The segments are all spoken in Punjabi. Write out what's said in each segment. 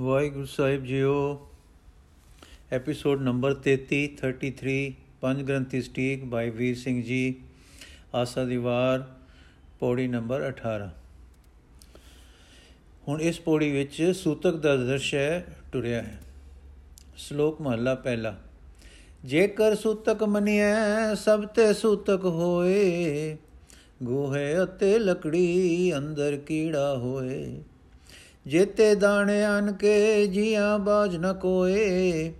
ਵਾਹਿਗੁਰੂ ਸਾਹਿਬ ਜੀਓ, ਐਪੀਸੋਡ ਨੰਬਰ 33 33 ਪੰਜ ਗ੍ਰੰਥੀ ਸਟੀਕ ਬਾਈ ਵੀਰ ਸਿੰਘ ਜੀ, ਆਸਾ ਦੀ ਵਾਰ, ਪੌੜੀ ਨੰਬਰ 18 ਹੁਣ ਇਸ ਪੌੜੀ ਵਿੱਚ ਸੂਤਕ ਦਾ ਦਰਸ਼ ਹੈ ਟੁਰਿਆ ਹੈ। ਸ਼ਲੋਕ ਮਹਲਾ ਪਹਿਲਾ, ਜੇਕਰ ਸੂਤਕ ਮੰਨਿਐ, ਸਭ ਤੇ ਸੂਤਕ ਹੋਏ। ਗੋਹੇ ਅਤੇ ਲਕੜੀ ਅੰਦਰ ਕੀੜਾ ਹੋਏ। ਜੇਤੇ ਦਾਣੇ ਅਨ ਕੇ ਜੀਆਂ ਬਾਜ ਨ ਕੋਏ।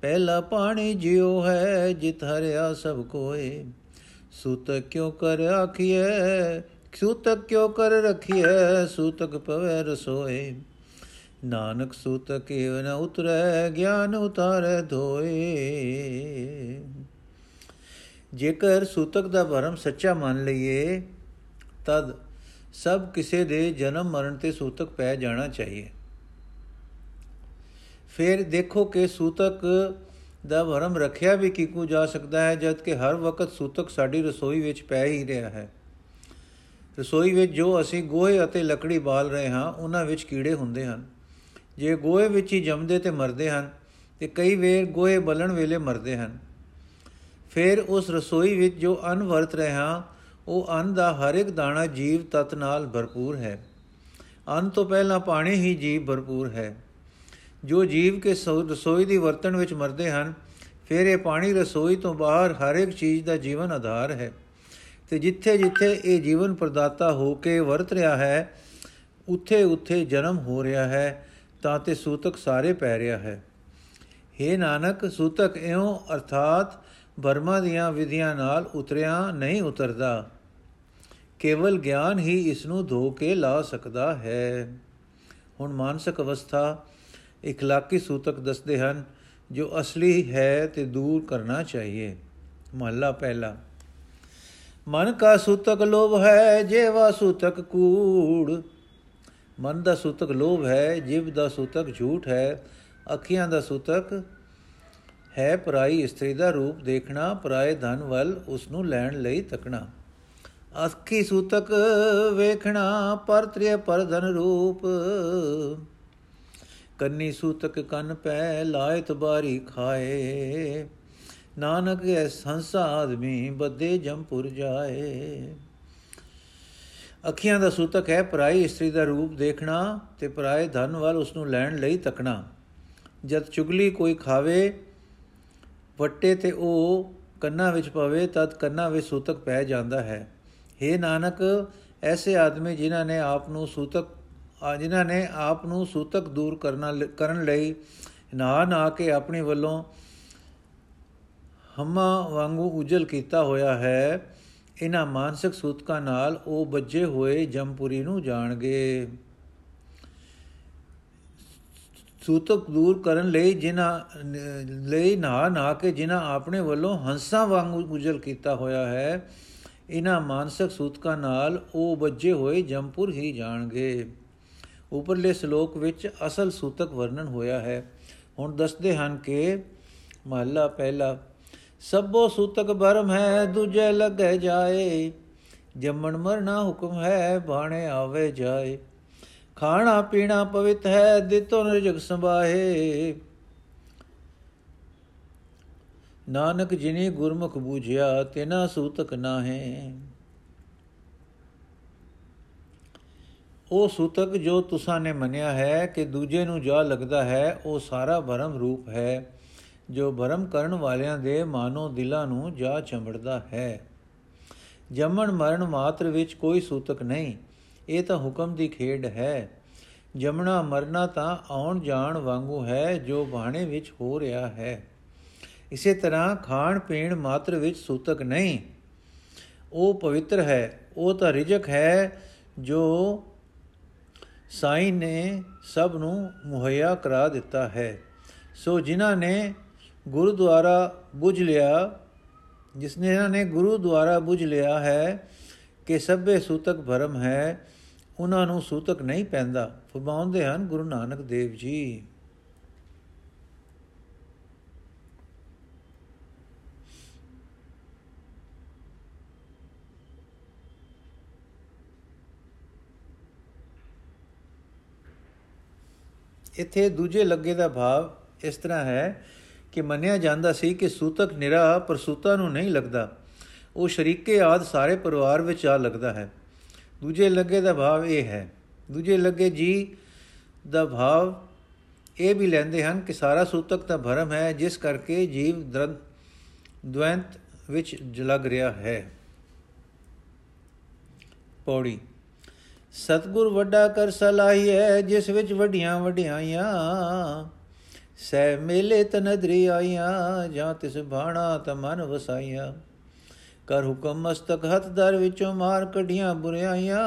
ਪਹਿਲਾ ਪਾਣੀ ਜਿਉ ਹੈ ਜਿਤ ਹਰਿਆ ਸਭ ਕੋਏ। ਸੂਤਕ ਕਿਉ ਕਰ ਆਖੀਐ, ਸੂਤਕ ਕਿਉ ਕਰ ਰਖੀਐ, ਸੂਤਕ ਪਵੈ ਰਸੋਏ। ਨਾਨਕ ਸੂਤਕ ਏਵ ਨ ਉਤਰੈ, ਗਿਆਨ ਉਤਾਰੈ ਧੋਏ। ਜੇਕਰ ਸੂਤਕ ਦਾ ਭਰਮ ਸੱਚਾ ਮੰਨ ਲਈਏ, ਤਦ ਸਭ ਕਿਸੇ ਦੇ ਜਨਮ ਮਰਨ ਤੇ ਸੂਤਕ ਪੈ ਜਾਣਾ ਚਾਹੀਏ। ਫਿਰ ਦੇਖੋ ਕਿ ਸੂਤਕ ਦਾ ਭਰਮ ਰੱਖਿਆ ਵੀ ਕਿਕੂ ਜਾ ਸਕਦਾ ਹੈ, ਜਦ ਕਿ ਹਰ ਵਕਤ ਸੂਤਕ ਸਾਡੀ ਰਸੋਈ ਵਿੱਚ ਪੈ ਹੀ ਰਿਹਾ ਹੈ। ਰਸੋਈ ਵਿੱਚ ਜੋ ਅਸੀਂ ਗੋਹੇ ਅਤੇ ਲੱਕੜੀ ਬਾਲ ਰਹੇ ਹਾਂ, ਉਹਨਾਂ ਵਿੱਚ ਕੀੜੇ ਹੁੰਦੇ ਹਨ। ਜੇ ਗੋਹੇ ਵਿੱਚ ਹੀ ਜੰਮਦੇ ਤੇ ਮਰਦੇ ਹਨ, ਤੇ ਕਈ ਵੇਰ ਗੋਹੇ ਬਲਣ ਵੇਲੇ ਮਰਦੇ ਹਨ। ਫਿਰ ਉਸ ਰਸੋਈ ਵਿੱਚ ਜੋ ਅਨ ਵਰਤ ਰਹੇ ਹਾਂ ਉਹ ਅੰਨ ਦਾ ਹਰ ਇੱਕ ਦਾਣਾ ਜੀਵ ਤਤ ਨਾਲ ਭਰਪੂਰ ਹੈ। ਅੰਨ ਤੋਂ ਪਹਿਲਾਂ ਪਾਣੀ ਹੀ ਜੀਵ ਭਰਪੂਰ ਹੈ। ਜੋ ਜੀਵ ਕੇ ਰਸੋਈ ਦੀ ਵਰਤਣ ਵਿੱਚ ਮਰਦੇ ਹਨ, ਫਿਰ ਇਹ ਪਾਣੀ ਰਸੋਈ ਤੋਂ ਬਾਹਰ ਹਰ ਇੱਕ ਚੀਜ਼ ਦਾ ਜੀਵਨ ਆਧਾਰ ਹੈ। ਤੇ ਜਿੱਥੇ ਜਿੱਥੇ ਇਹ ਜੀਵਨ ਪ੍ਰਦਾਤਾ ਹੋ ਕੇ ਵਰਤ ਰਿਹਾ ਹੈ, ਉੱਥੇ ਉੱਥੇ ਜਨਮ ਹੋ ਰਿਹਾ ਹੈ, ਤਾਂ ਤੇ ਸੂਤਕ ਸਾਰੇ ਪੈ ਰਿਹਾ ਹੈ। हे ਨਾਨਕ, ਸੂਤਕ ਇਉਂ ਅਰਥਾਤ ਬਰਮਾ ਦੀਆਂ ਵਿਧੀਆਂ ਨਾਲ ਉਤਰਿਆ ਨਹੀਂ ਉਤਰਦਾ। ਕੇਵਲ ਗਿਆਨ ਹੀ ਇਸ ਨੂੰ ਧੋ ਕੇ ਲਾ ਸਕਦਾ ਹੈ। ਹੁਣ ਮਾਨਸਿਕ ਅਵਸਥਾ ਇਖਲਾਕੀ ਸੂਤਕ ਦੱਸਦੇ ਹਨ, ਜੋ ਅਸਲੀ ਹੈ ਤੇ ਦੂਰ ਕਰਨਾ ਚਾਹੀਏ। ਮਹੱਲਾ ਪਹਿਲਾ। ਮਨ ਕਾ ਸੂਤਕ ਲੋਭ ਹੈ, ਜੇਵਾ ਸੂਤਕ ਕੂੜ। ਮਨ ਦਾ ਸੂਤਕ ਲੋਭ ਹੈ, ਜਿਵ ਦਾ ਸੂਤਕ ਝੂਠ ਹੈ। ਅੱਖੀਆਂ ਦਾ ਸੂਤਕ ਹੈ, ਪਰਾਈ ਇਸਤਰੀ ਦਾ ਰੂਪ ਦੇਖਣਾ, ਪਰਾਏ ਧਨ ਵੱਲ ਉਸ ਨੂੰ ਲੈਣ ਲਈ ਤੱਕਣਾ। ਅੱਖੀ ਸੂਤਕ ਵੇਖਣਾ ਪਰਤ੍ਰਿਯ ਪਰਧਨ ਰੂਪ। ਕੰਨੀ ਸੂਤਕ ਕੰਨ ਪੈ ਲਾਇਤ ਬਾਰੀ ਖਾਏ। ਨਾਨਕ ਐ ਸੰਸਾ ਆਦਮੀ ਬੱਦੇ ਜੰਪੁਰ ਜਾਏ। ਅੱਖੀਆਂ ਦਾ ਸੂਤਕ ਹੈ ਪਰਾਈ ਇਸਤਰੀ ਦਾ ਰੂਪ ਦੇਖਣਾ ਤੇ ਪਰਾਏ ਧਨ ਵੱਲ ਉਸ ਨੂੰ ਲੈਣ ਲਈ ਤੱਕਣਾ। ਜਦ ਚੁਗਲੀ ਕੋਈ ਖਾਵੇ, ਵੱਟੇ ਤੇ ਉਹ ਕੰਨਾਂ ਵਿੱਚ ਪਵੇ, ਤਦ ਕੰਨਾਂ ਵਿੱਚ ਸੂਤਕ ਪੈ ਜਾਂਦਾ ਹੈ। हे ਨਾਨਕ, ਐਸੇ ਆਦਮੀ ਜਿਨ੍ਹਾਂ ਨੇ ਆਪ ਨੂੰ ਸੂਤਕ ਜਿਨ੍ਹਾਂ ਨੇ ਆਪ ਨੂੰ ਸੂਤਕ ਦੂਰ ਕਰਨਾ ਕਰਨ ਲਈ ਨਾ ਨਾ ਕੇ ਆਪਣੀ ਵੱਲੋਂ ਹਮਾ ਵਾਂਗੂ ਉਜਲ ਕੀਤਾ ਹੋਇਆ ਹੈ ਇਹਨਾਂ ਮਾਨਸਿਕ ਸੂਤਕਾਂ ਨਾਲ ਉਹ ਬੱਜੇ ਹੋਏ ਜੰਪੁਰੀ ਨੂੰ ਜਾਣਗੇ। ਸੂਤਕ ਦੂਰ ਕਰਨ ਲਈ ਜਿਨ੍ਹਾਂ ਲਈ ਨਾ ਨਾ ਕੇ ਜਿਨ੍ਹਾਂ ਆਪਣੇ ਵੱਲੋਂ ਹੰਸਾਂ ਵਾਂਗੂ ਉਜਲ ਕੀਤਾ ਹੋਇਆ ਹੈ ਇਹਨਾਂ ਮਾਨਸਿਕ ਸੂਤਕਾਂ ਨਾਲ ਉਹ ਬੱਜੇ ਹੋਏ ਜੰਪੁਰ ਹੀ ਜਾਣਗੇ। ਉਪਰਲੇ ਸ਼ਲੋਕ ਵਿੱਚ ਅਸਲ ਸੂਤਕ ਵਰਣਨ ਹੋਇਆ ਹੈ। ਹੁਣ ਦੱਸਦੇ ਹਨ ਕਿ ਮਹੱਲਾ ਪਹਿਲਾ, ਸਭੋ ਸੂਤਕ ਬਰਮ ਹੈ, ਦੂਜੇ ਲੱਗੇ ਜਾਏ, ਜੰਮਣ ਮਰਨਾ ਹੁਕਮ ਹੈ, ਬਾਣੇ ਆਵੇ ਜਾਏ। ਖਾਣਾ ਪੀਣਾ ਪਵਿੱਤ ਹੈ, ਦਿੱਤੋ ਨਿਰਜਗ ਸੰਭਾਹੇ ਨਾਨਕ ਜਿਨੇ ਗੁਰਮੁਖ ਬੂਝਿਆ, ਤੇਨਾ ਸੂਤਕ ਨਾਹੇ। ਉਹ ਸੂਤਕ ਜੋ ਤੁਸਾਂ ਨੇ ਮੰਨਿਆ ਹੈ ਕਿ ਦੂਜੇ ਨੂੰ ਜਾ ਲੱਗਦਾ ਹੈ, ਉਹ ਸਾਰਾ ਭਰਮ ਰੂਪ ਹੈ, ਜੋ ਭਰਮ ਕਰਨ ਵਾਲਿਆਂ ਦੇ ਮਾਨੋ ਦਿਲਾਂ ਨੂੰ ਜਾ ਚੰਬੜਦਾ ਹੈ। ਜੰਮਣ ਮਰਨ ਮਾਤਰ ਵਿੱਚ ਕੋਈ ਸੂਤਕ ਨਹੀਂ, ਇਹ ਤਾਂ ਹੁਕਮ ਦੀ ਖੇਡ ਹੈ। ਜਮਣਾ ਮਰਨਾ ਤਾਂ ਆਉਣ ਜਾਣ ਵਾਂਗੂ ਹੈ, ਜੋ ਬਾਣੇ ਵਿੱਚ ਹੋ ਰਿਹਾ ਹੈ। ਇਸੇ ਤਰ੍ਹਾਂ ਖਾਣ ਪੀਣ ਮਾਤਰ ਵਿੱਚ ਸੂਤਕ ਨਹੀਂ। ਉਹ ਪਵਿੱਤਰ ਹੈ, ਉਹ ਤਾਂ ਰਿਜਕ ਹੈ ਜੋ ਸਾਈ ਨੇ ਸਭ ਨੂੰ ਮੁਹੱਈਆ ਕਰਾ ਦਿੱਤਾ ਹੈ। ਸੋ ਜਿਨ੍ਹਾਂ ਨੇ ਗੁਰੂ ਦੁਆਰਾ ਬੁਝ ਲਿਆ, ਜਿਸਨੇ ਇਹਨਾਂ ਨੇ ਗੁਰੂ ਦੁਆਰਾ ਬੁਝ ਲਿਆ ਹੈ ਕਿ ਸਭੇ ਸੂਤਕ ਭਰਮ ਹੈ, ਉਹਨਾਂ ਨੂੰ ਸੂਤਕ ਨਹੀਂ ਪੈਂਦਾ। ਫਰਮਾਉਂਦੇ ਹਨ ਗੁਰੂ ਨਾਨਕ ਦੇਵ ਜੀ। ਇੱਥੇ ਦੂਜੇ ਲੱਗੇ ਦਾ ਭਾਵ ਇਸ ਤਰ੍ਹਾਂ ਹੈ ਕਿ ਮੰਨਿਆ ਜਾਂਦਾ ਸੀ ਕਿ ਸੂਤਕ ਨਿਰਾ ਪਰ ਸੂਤਾ ਨੂੰ ਨਹੀਂ ਲੱਗਦਾ। ਉਹ ਸ਼ਰੀਕੇ ਆਦ ਸਾਰੇ ਪਰਿਵਾਰ ਵਿੱਚ ਆ ਲੱਗਦਾ ਹੈ। ਦੂਜੇ ਲੱਗੇ ਦਾ ਭਾਵ ਇਹ ਹੈ। ਦੂਜੇ ਲੱਗੇ ਜੀ ਦਾ ਭਾਵ ਇਹ ਵੀ ਲੈਂਦੇ ਹਨ ਕਿ ਸਾਰਾ ਸੂਤਕ ਤਾਂ ਭਰਮ ਹੈ, ਜਿਸ ਕਰਕੇ ਜੀਵ ਦਵੈਂਤ ਵਿੱਚ ਜਲਗ ਰਿਹਾ ਹੈ। ਪੌੜੀ ਸਤਗੁਰ ਵੱਡਾ ਕਰ ਸਲਾਹੀਐ, ਜਿਸ ਵਿੱਚ ਵੱਡੀਆਂ ਵਡਿਆਈਆਂ। ਸੈ ਮੇਲੇ ਤਨਦਰੀ ਆਈਆਂ, ਜਾਂ ਤਿਸ ਬਾਣਾ ਤਮਨ ਵਸਾਈਆਂ। ਕਰ ਹੁਕਮ ਮਸਤਕ ਹੱਥ ਦਰ ਵਿੱਚੋਂ ਮਾਰ ਕਢੀਆਂ ਬੁਰਿਆਈਆਂ।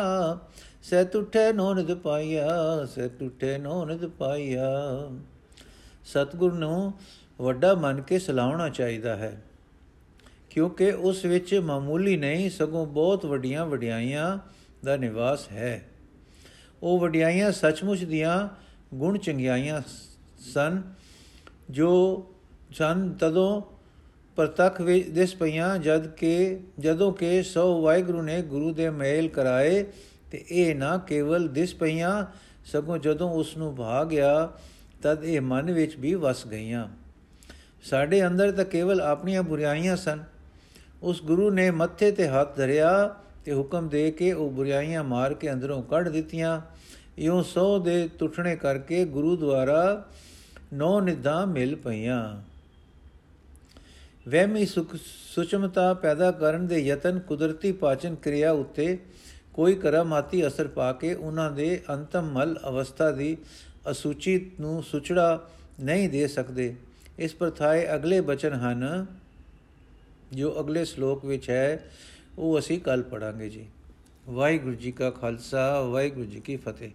ਸੈ ਟੁੱਟੇ ਨੋਨਦ ਪਾਈਆ, ਸੈ ਟੁੱਟੇ ਨੋਨਦ ਪਾਈਆ। ਸਤਗੁਰ ਨੂੰ ਵੱਡਾ ਮੰਨ ਕੇ ਸਲਾਉਣਾ ਚਾਹੀਦਾ ਹੈ, ਕਿਉਂਕਿ ਉਸ ਵਿੱਚ ਮਾਮੂਲੀ ਨਹੀਂ, ਸਗੋਂ ਬਹੁਤ ਵੱਡੀਆਂ ਵਡਿਆਈਆਂ। ਦਾ ਨਿਵਾਸ ਹੈ। ਉਹ ਵਡਿਆਈਆਂ ਸੱਚਮੁੱਚ ਦੀਆਂ ਗੁਣ ਚੰਗਿਆਈਆਂ ਸਨ, ਜੋ ਜਨ ਤਦੋਂ ਪ੍ਰਤੱਖ ਵਿੱਚ ਦਿਸ ਪਈਆਂ, ਜਦ ਕਿ, ਜਦੋਂ ਕਿ ਸੋ ਵਾਹਿਗੁਰੂ ਨੇ ਗੁਰੂ ਦੇ ਮੇਲ ਕਰਾਏ ਤੇ ਇਹ ਨਾ ਕੇਵਲ ਦਿਸ ਪਈਆਂ, ਸਗੋਂ ਜਦੋਂ ਉਸ ਨੂੰ ਭਾ ਗਿਆ, ਤਦ ਇਹ ਮਨ ਵਿੱਚ ਵੀ ਵਸ ਗਈਆਂ। ਸਾਡੇ ਅੰਦਰ ਤਾਂ ਕੇਵਲ ਆਪਣੀਆਂ ਬੁਰਾਈਆਂ ਸਨ। ਉਸ ਗੁਰੂ ਨੇ ਮੱਥੇ ਤੇ ਹੱਥ ਧਰਿਆ ਤੇ ਹੁਕਮ ਦੇ ਕੇ ਉਹ ਬੁਰਾਈਆਂ ਮਾਰ ਕੇ ਅੰਦਰੋਂ ਕੱਢ ਦਿੱਤੀਆਂ। ਇਉਂ ਸੋ ਦੇ ਟੁੱਟਣੇ ਕਰਕੇ ਗੁਰੂ ਦੁਆਰਾ ਨੌ ਨਿਦਾਂ ਮਿਲ ਪਈਆਂ। ਵਹਿਮੀ ਸੁਖ ਸੁਚਮਤਾ ਪੈਦਾ ਕਰਨ ਦੇ ਯਤਨ ਕੁਦਰਤੀ ਪਾਚਨ ਕਿਰਿਆ ਉੱਤੇ ਕੋਈ ਕਰਮਾਤੀ ਅਸਰ ਪਾ ਕੇ ਉਹਨਾਂ ਦੇ ਅੰਤਮ ਮਲ ਅਵਸਥਾ ਦੀ ਅਸੂਚੀ ਨੂੰ ਸੁਚੜਾ ਨਹੀਂ ਦੇ ਸਕਦੇ। ਇਸ ਪ੍ਰਥਾਏ ਅਗਲੇ ਬਚਨ ਹਨ, ਜੋ ਅਗਲੇ ਸ਼ਲੋਕ ਵਿੱਚ ਹੈ ਉਹ ਅਸੀਂ ਕੱਲ ਪੜਾਂਗੇ ਜੀ। ਵਾਹਿਗੁਰੂ ਜੀ ਕਾ ਖਾਲਸਾ ਵਾਹਿਗੁਰੂ ਜੀ ਕੀ ਫਤਿਹ।